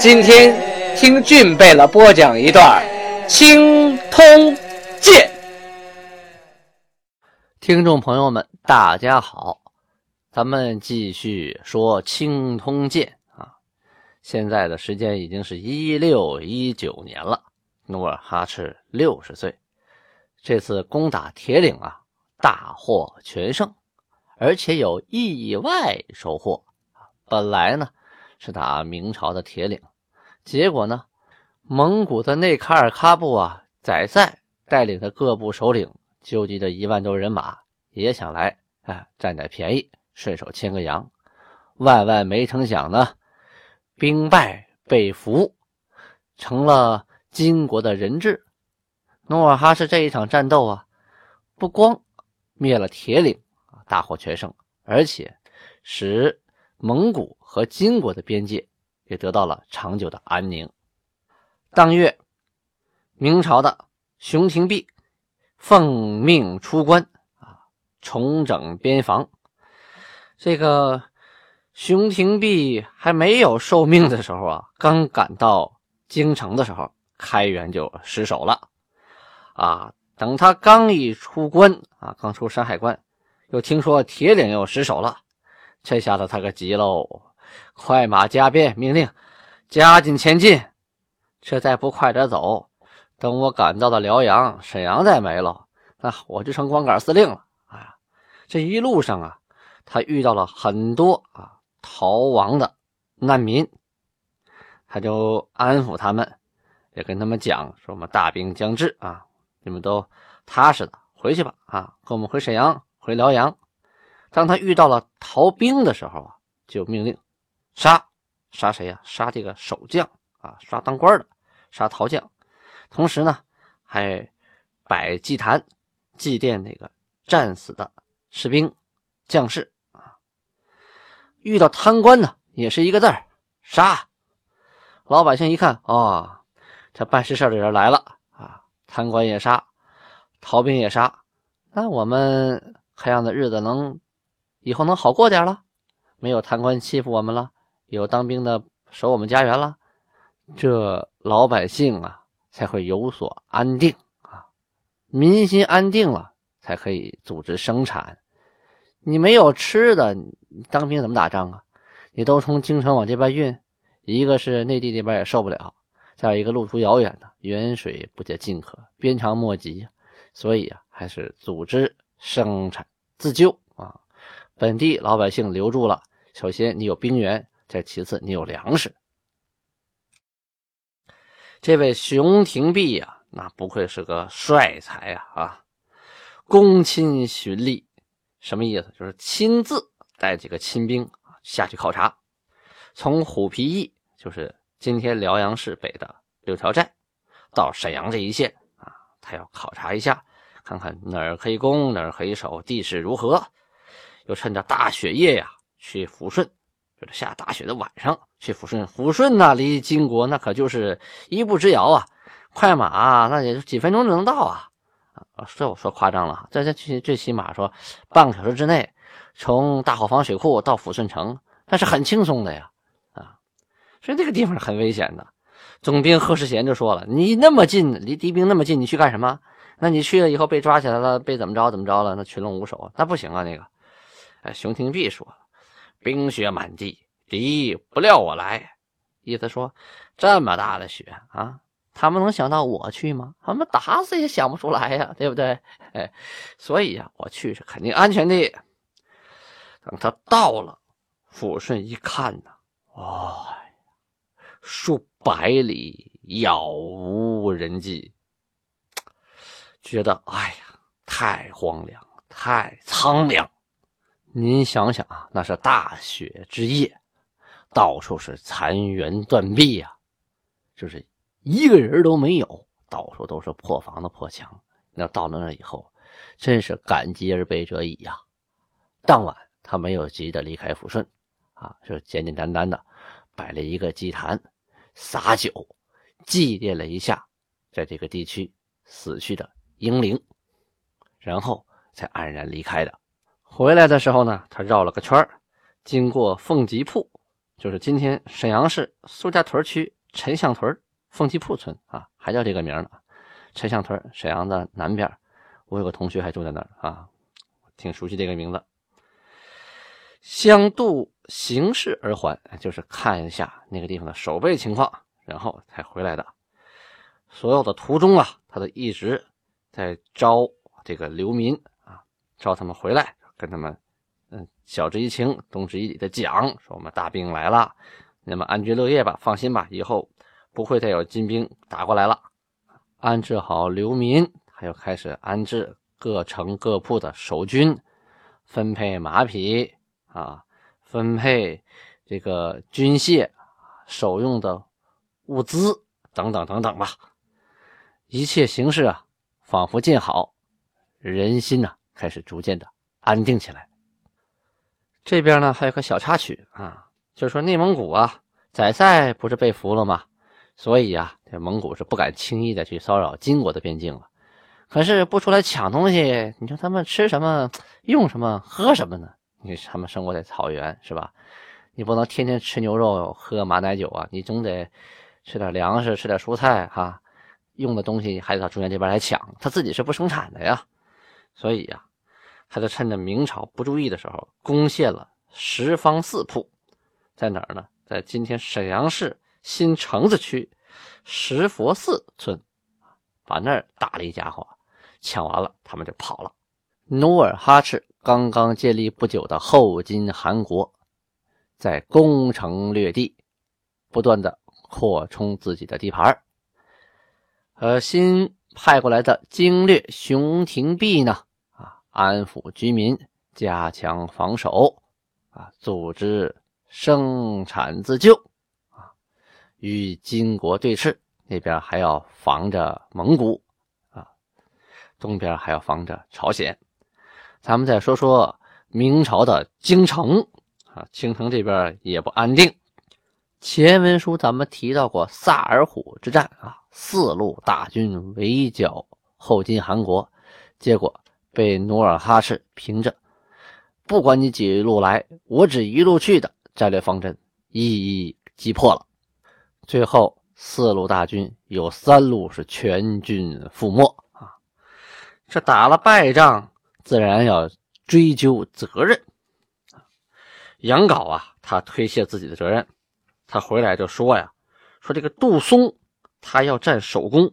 今天听俊贝勒播讲一段《青通剑》。听众朋友们，大家好，咱们继续说《青通剑》啊。现在的时间已经是一六一九年了，努尔哈赤六十岁，这次攻打铁岭啊。大获全胜，而且有意外收获本来呢是打明朝的铁岭，结果呢，蒙古的内卡尔喀布啊，载赛带领的各部首领纠集着一万多人马，也想来哎占点便宜，顺手牵个羊。万万没成想呢，兵败被俘，成了金国的人质。努尔哈赤这一场战斗啊，不光。灭了铁岭，大获全胜，而且使蒙古和金国的边界也得到了长久的安宁。当月，明朝的熊廷弼奉命出关啊，重整边防。这个熊廷弼还没有受命的时候啊，刚赶到京城的时候，开元就失守了啊。等他刚一出关啊，刚出山海关，又听说铁岭又失守了，这下子他可急喽，快马加鞭，命令加紧前进。这再不快点走，等我赶到了辽阳、沈阳再没了，那我就成光杆司令了。啊，这一路上啊，他遇到了很多啊逃亡的难民，他就安抚他们，也跟他们讲说：“我们大兵将至啊。”你们都踏实的回去吧，啊，跟我们回沈阳、回辽阳。当他遇到了逃兵的时候啊，就命令杀，杀谁呀？杀这个守将啊，杀当官的，杀逃将。同时呢，还摆祭坛，祭奠那个战死的士兵、将士啊。遇到贪官呢，也是一个字儿杀。老百姓一看，哦，这办实事的人来了啊。贪官也杀，逃兵也杀，那我们看样的日子能以后能好过点了，没有贪官欺负我们了，有当兵的守我们家园了，这老百姓啊才会有所安定啊，民心安定了才可以组织生产。你没有吃的，你当兵怎么打仗啊？你都从京城往这边运，一个是内地这边也受不了。再有一个路途遥远的，远水不解近渴，鞭长莫及，所以啊，还是组织生产自救啊。本地老百姓留住了，首先你有兵源，再其次你有粮食。这位熊廷弼呀，那不愧是个帅才啊啊！躬亲巡历，什么意思？就是亲自带几个亲兵下去考察，从虎皮驿，就是。今天辽阳市北的六条寨，到沈阳这一线啊，他要考察一下，看看哪儿可以攻，哪儿可以守，地势如何。又趁着大雪夜呀，去抚顺，就是下大雪的晚上去抚顺。抚顺那离金国那可就是一步之遥啊，快马那也就几分钟就能到啊。啊，这我说夸张了，这这最最起码说半个小时之内，从大伙房水库到抚顺城，那是很轻松的呀。啊所以这个地方很危险的。总兵贺世贤就说了：“你那么近，离敌兵那么近，你去干什么？那你去了以后被抓起来了，被怎么着怎么着了？那群龙无首，那不行啊！那个，哎，熊廷弼说了：冰雪满地，敌不料我来，意思说这么大的雪啊，他们能想到我去吗？他们打死也想不出来呀，对不对？哎，所以呀，我去是肯定安全的。等他到了抚顺一看呢，哦。”数百里杳无人迹，觉得哎呀，太荒凉，太苍凉。您想想啊，那是大雪之夜，到处是残垣断壁呀，就是一个人都没有，到处都是破房子、破墙。那到了那以后，真是感激而悲者矣呀。当晚他没有急着离开抚顺，啊，就简简单单的摆了一个祭坛，洒酒，祭奠了一下在这个地区死去的英灵，然后才安然离开的。回来的时候呢，他绕了个圈经过凤吉铺，就是今天沈阳市苏家屯区陈巷屯凤吉铺村啊，还叫这个名呢。陈巷屯，沈阳的南边，我有个同学还住在那儿啊，挺熟悉这个名字。相度行事而还，就是看一下那个地方的守备情况，然后才回来的。所有的途中啊，他都一直在招这个流民啊，招他们回来，跟他们嗯晓之以情，动之以理的讲，说我们大兵来了，你们安居乐业吧，放心吧，以后不会再有金兵打过来了。安置好流民，还有开始安置各城各铺的守军，分配马匹啊，分配这个军械、守用的物资等等等等吧。一切形势啊，仿佛见好，人心呢开始逐渐的安定起来。这边呢还有个小插曲啊，就是说内蒙古啊，载赛不是被俘了吗？所以啊，这蒙古是不敢轻易的去骚扰金国的边境了。可是不出来抢东西，你说他们吃什么、用什么、喝什么呢？你他们生活在草原是吧？你不能天天吃牛肉、喝马奶酒啊！你总得吃点粮食、吃点蔬菜哈。用的东西还得到中原这边来抢，他自己是不生产的呀。所以呀，他就趁着明朝不注意的时候，攻陷了十方四铺，在哪儿呢？在今天沈阳市。新城子区石佛寺村，把那儿打了一家伙，抢完了，他们就跑了。努尔哈赤刚刚建立不久的后金汗国，在攻城略地，不断的扩充自己的地盘而新派过来的经略熊廷弼呢，安抚居民，加强防守，啊，组织生产自救啊。与金国对峙，那边还要防着蒙古啊，东边还要防着朝鲜。咱们再说说明朝的京城啊，京城这边也不安定。前文书咱们提到过萨尔浒之战啊，四路大军围剿后金汗国，结果被努尔哈赤凭着“不管你几路来，我只一路去”的战略方针一一击破了。最后，四路大军有三路是全军覆没啊！这打了败仗，自然要追究责任。杨镐啊，他推卸自己的责任，他回来就说呀：“说这个杜松他要占首功，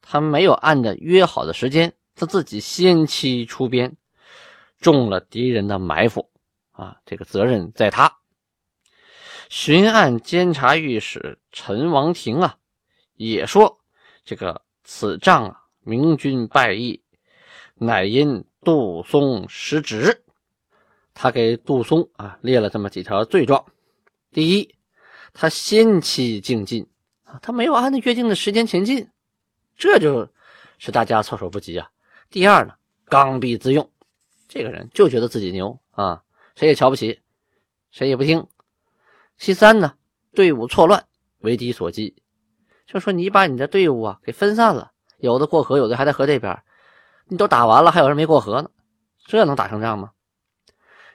他没有按照约好的时间，他自己先期出边，中了敌人的埋伏啊，这个责任在他。”巡按监察御史陈王庭啊，也说这个此仗啊，明军败役，乃因杜松失职。他给杜松啊列了这么几条罪状：第一，他先期进进啊，他没有按照约定的时间前进，这就是大家措手不及啊。第二呢，刚愎自用，这个人就觉得自己牛啊，谁也瞧不起，谁也不听。其三呢，队伍错乱，为敌所击，就说你把你的队伍啊给分散了，有的过河，有的还在河这边，你都打完了，还有人没过河呢，这能打胜仗吗？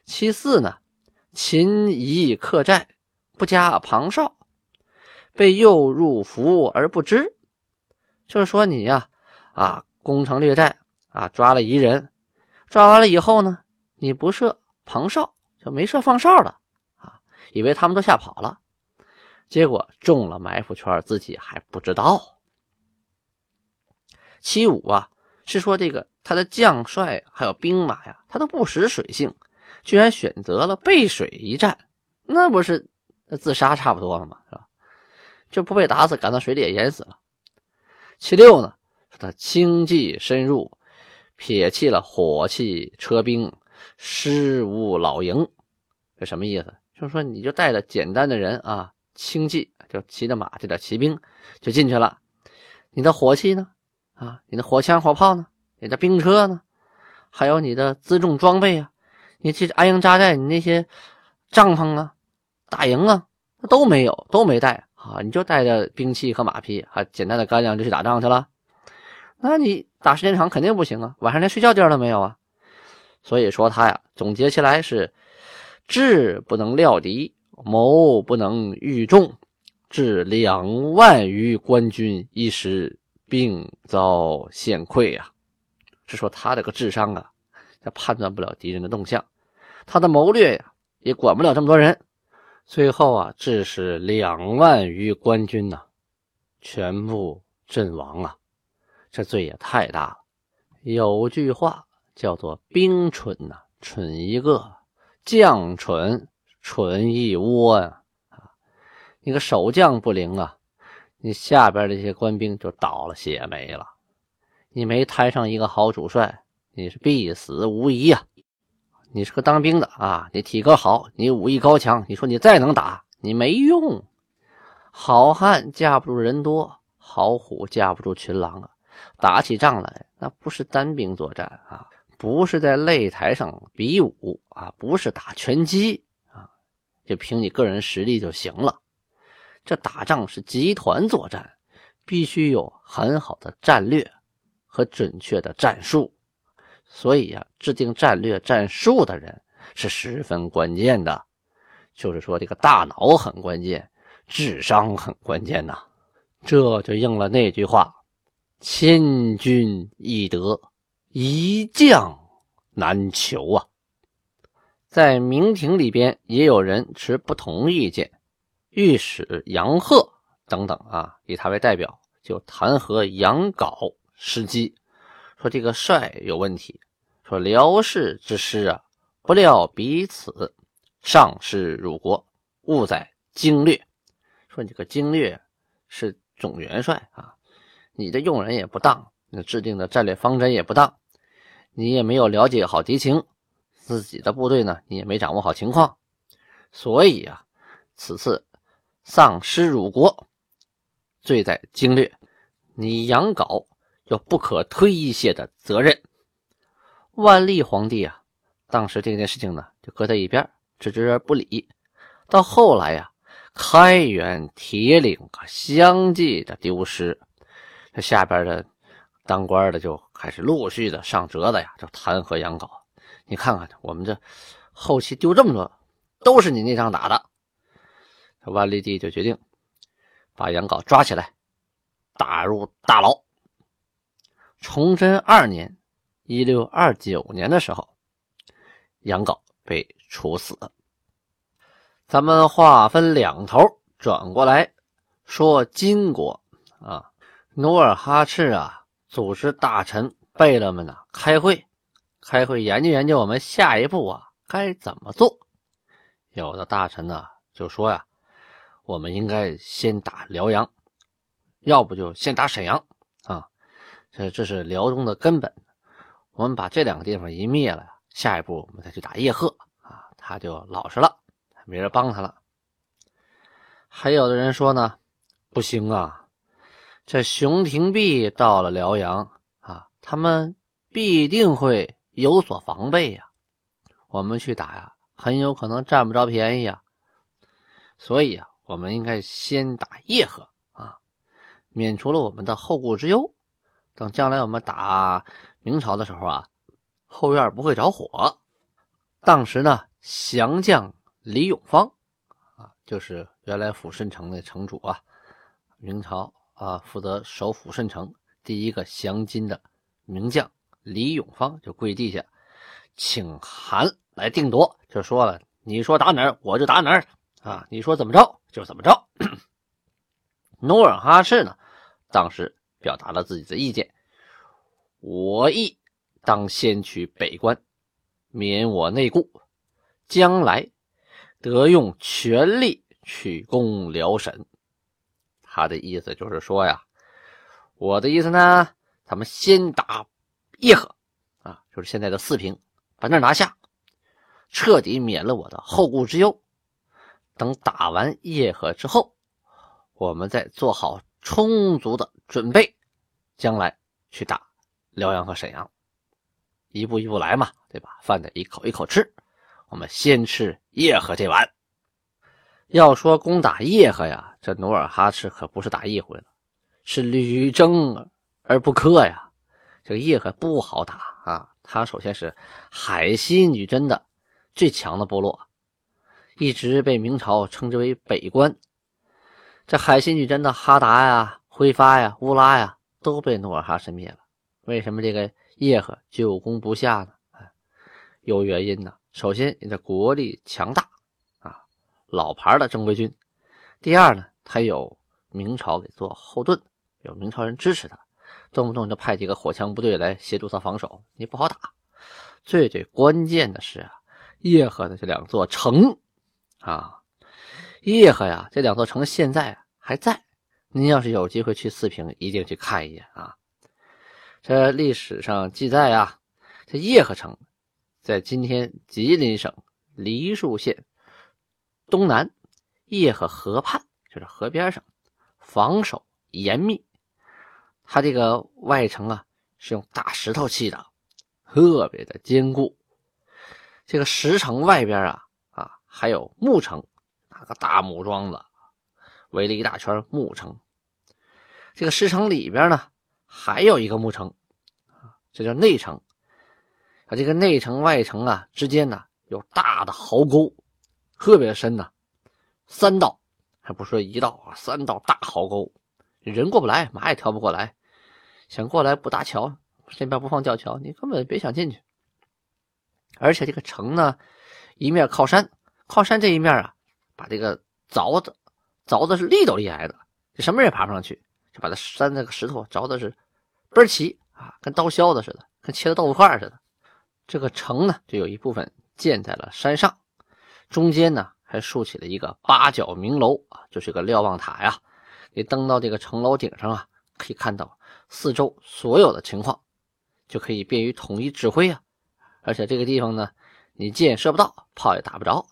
其四呢，秦夷客寨，不加旁哨，被诱入伏而不知，就是说你呀，啊攻城略寨啊抓了一人，抓完了以后呢，你不设旁哨，就没设放哨的。以为他们都吓跑了，结果中了埋伏圈，自己还不知道。七五啊，是说这个他的将帅还有兵马呀，他都不识水性，居然选择了背水一战，那不是自杀差不多了吗？是吧？就不被打死，赶到水里也淹死了。七六呢，说他轻骑深入，撇弃了火器车兵，失无老营，这什么意思？就是说，你就带着简单的人啊，轻骑，就骑着马这点骑兵就进去了。你的火器呢？啊，你的火枪火炮呢？你的兵车呢？还有你的辎重装备啊？你这安营扎寨，你那些帐篷啊、大营啊，都没有，都没带啊！你就带着兵器和马匹，还简单的干粮就去打仗去了？那你打时间长肯定不行啊！晚上连睡觉地儿都没有啊！所以说他呀，总结起来是：智不能料敌，谋不能御众，致两万余官军一时并遭陷溃啊！是说他这个智商啊。他判断不了敌人的动向，他的谋略呀也管不了这么多人，最后啊致使两万余官军呐全部阵亡啊，这罪也太大了。有句话叫做“兵蠢呐，蠢一个；将蠢，蠢一窝呀。”啊，你个守将不灵啊，你下边这些官兵就倒了血霉了，你没摊上一个好主帅。你是必死无疑呀！你是个当兵的啊，你体格好，你武艺高强，你说你再能打，你没用。好汉架不住人多，好虎架不住群狼啊！打起仗来，那不是单兵作战啊，不是在擂台上比武啊，不是打拳击啊，就凭你个人实力就行了。这打仗是集团作战，必须有很好的战略和准确的战术。所以呀，制定战略战术的人是十分关键的，就是说这个大脑很关键，智商很关键呐。这就应了那句话：“千军易得，一将难求啊。”在明廷里边也有人持不同意见，御史杨鹤等等啊，以他为代表就弹劾杨镐失机。说这个帅有问题，说辽氏之师啊，不料彼此上师辱国，误在经略。说你这个经略是总元帅啊，你的用人也不当，你制定的战略方针也不当，你也没有了解好敌情，自己的部队呢，你也没掌握好情况，所以啊，此次丧师辱国，罪在经略。你杨镐。有不可推卸的责任。万历皇帝啊，当时这件事情呢，就搁在一边，置之而不理。到后来呀，开元、铁岭啊相继的丢失，下边的当官的就开始陆续的上折子呀，就弹劾杨镐。你看看，我们这后期丢这么多，都是你那仗打的。万历帝就决定把杨镐抓起来，打入大牢。崇祯二年（一六二九年）的时候，杨镐被处死。咱们话分两头，转过来说金国啊，努尔哈赤啊，组织大臣贝勒们呢开会，开会研究研究我们下一步啊该怎么做。有的大臣呢就说呀，我们应该先打辽阳，要不就先打沈阳啊。这这是辽东的根本，我们把这两个地方一灭了，下一步我们再去打叶赫啊，他就老实了，没人帮他了。还有的人说呢，不行啊，这熊廷弼到了辽阳啊，他们必定会有所防备呀，我们去打呀，很有可能占不着便宜呀，所以啊，我们应该先打叶赫啊，免除了我们的后顾之忧。等将来我们打明朝的时候啊，后院不会着火。当时呢，降将李永芳啊，就是原来抚顺城的城主啊，明朝啊负责守抚顺城第一个降金的名将李永芳就跪地下请函来定夺，就说了：“你说打哪儿，我就打哪儿啊！你说怎么着就怎么着。”努尔哈赤呢，当时。表达了自己的意见，我意当先取北关，免我内顾，将来得用全力去攻辽沈。他的意思就是说呀，我的意思呢，咱们先打叶赫啊，就是现在的四平，把那拿下，彻底免了我的后顾之忧。等打完叶赫之后，我们再做好充足的准备，将来去打辽阳和沈阳。一步一步来嘛，对吧？饭得一口一口吃。我们先吃叶赫这碗。要说攻打叶赫呀，这努尔哈赤可不是打一回了，是屡征而不克呀。这个叶赫不好打啊，他首先是海西女真的最强的部落，一直被明朝称之为北关。这海西女真的哈达呀、辉发呀、乌拉呀，都被努尔哈赤灭了。为什么这个叶赫久攻不下呢？有原因的。首先，你的国力强大，老牌的正规军。第二呢，他有明朝给做后盾，有明朝人支持他，动不动就派几个火枪部队来协助他防守，你不好打。最最关键的是啊，叶赫的这两座城啊，叶赫呀，这两座城现在还在。您要是有机会去四平，一定去看一眼啊。这历史上记载啊，这叶赫城。在今天吉林省梨树县东南叶赫河畔，就是河边上，防守严密。它这个外城啊是用大石头砌的，特别的坚固。这个石城外边啊啊还有木城，那个大木桩子围了一大圈木城。这个石城里边呢还有一个木城，这叫内城。啊，这个内城外城啊之间呢有大的壕沟，特别深呐，三道，还不说一道啊，三道大壕沟，人过不来，马也跳不过来。想过来不搭桥，这边不放吊桥，你根本别想进去。而且这个城呢，一面靠山，靠山这一面啊，把这个凿子凿的是利都厉害的，这什么也爬不上去，就把它山那个石头凿的是倍儿齐啊，跟刀削的似的，跟切的豆腐块似的。这个城呢，就有一部分建在了山上，中间呢还竖起了一个八角明楼啊，就是个瞭望塔呀。你登到这个城楼顶上啊，可以看到四周所有的情况，就可以便于统一指挥啊。而且这个地方呢，你箭射不到，炮也打不着。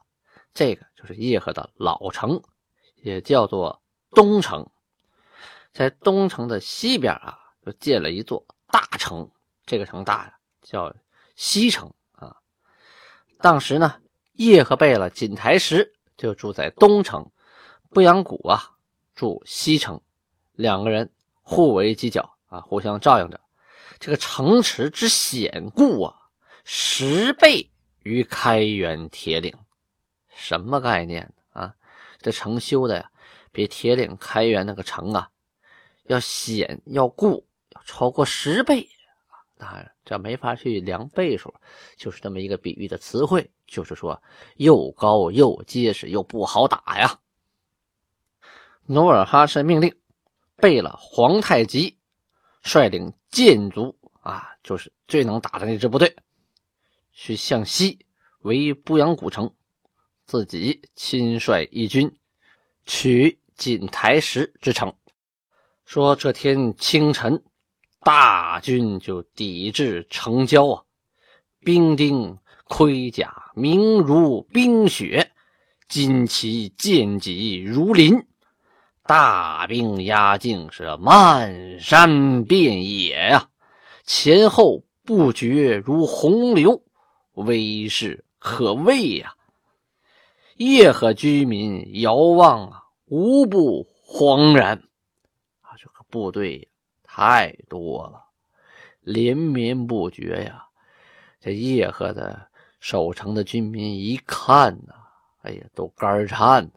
这个就是叶赫的老城，也叫做东城。在东城的西边啊，就建了一座大城，这个城大呀，叫。西城啊，当时呢，叶赫贝勒锦台石就住在东城，不阳谷啊住西城，两个人互为犄角啊，互相照应着。这个城池之险固啊，十倍于开元铁岭，什么概念啊？这城修的呀，比铁岭开元那个城啊，要险要固，要超过十倍。啊，这没法去量倍数，就是这么一个比喻的词汇，就是说又高又结实又不好打呀。努尔哈赤命令贝勒皇太极率领建族啊，就是最能打的那支部队，去向西围布阳古城，自己亲率义军取锦台石之城。说这天清晨。大军就抵至城郊啊，兵丁盔甲明如冰雪，旌旗剑戟如林，大兵压境是漫山遍野呀，前后不绝如洪流，威势可畏呀。叶赫居民遥望啊，无不惶然啊，这个部队。太多了，连绵不绝呀！这叶赫的守城的军民一看呐，哎呀，都肝颤。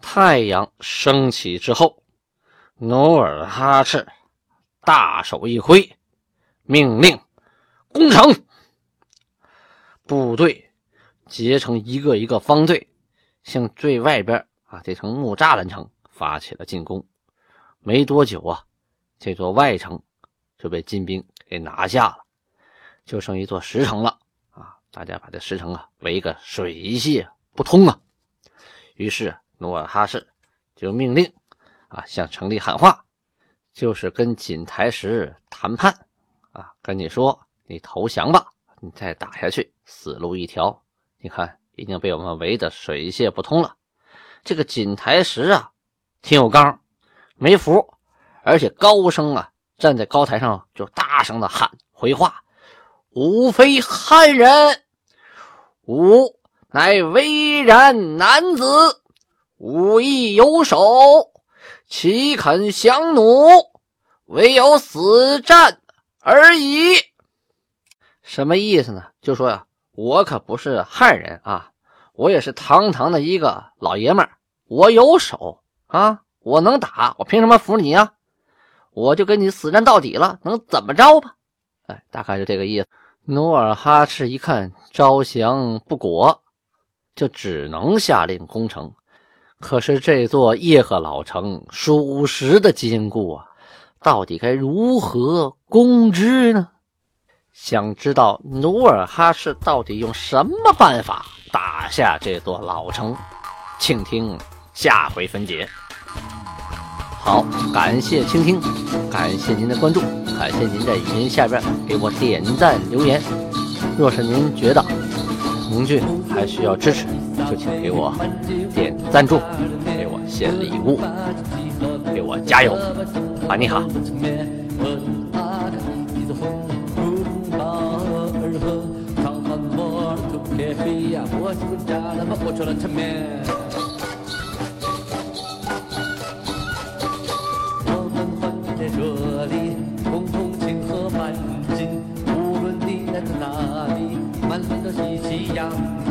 太阳升起之后，努尔哈赤大手一挥，命令攻城。部队结成一个一个方队，向最外边啊这层木栅栏城发起了进攻。没多久啊。这座外城就被金兵给拿下了，就剩一座石城了啊！大家把这石城啊围个水泄不通啊！于是努尔哈赤就命令啊向城里喊话，就是跟锦台石谈判啊，跟你说你投降吧，你再打下去死路一条。你看已经被我们围得水泄不通了，这个锦台石啊，挺有刚，没服，而且高声啊，站在高台上就大声的喊回话：“吾非汉人，吾乃巍然男子，吾亦有手，岂肯降弩？唯有死战而已。”什么意思呢？就说呀，我可不是汉人啊。我也是堂堂的一个老爷们儿，我有手啊，我能打，我凭什么服你呀？我就跟你死战到底了，能怎么着吧？哎，大概就这个意思。努尔哈赤一看招降不果，就只能下令攻城。可是这座叶赫老城属实的坚固啊，到底该如何攻之呢？想知道努尔哈赤到底用什么办法？打下这座老城，请听下回分解。好，感谢倾听，感谢您的关注，感谢您在语音下边给我点赞留言。若是您觉得红俊还需要支持，就请给我点赞助，给我献礼物，给我加油，啊，你好。样。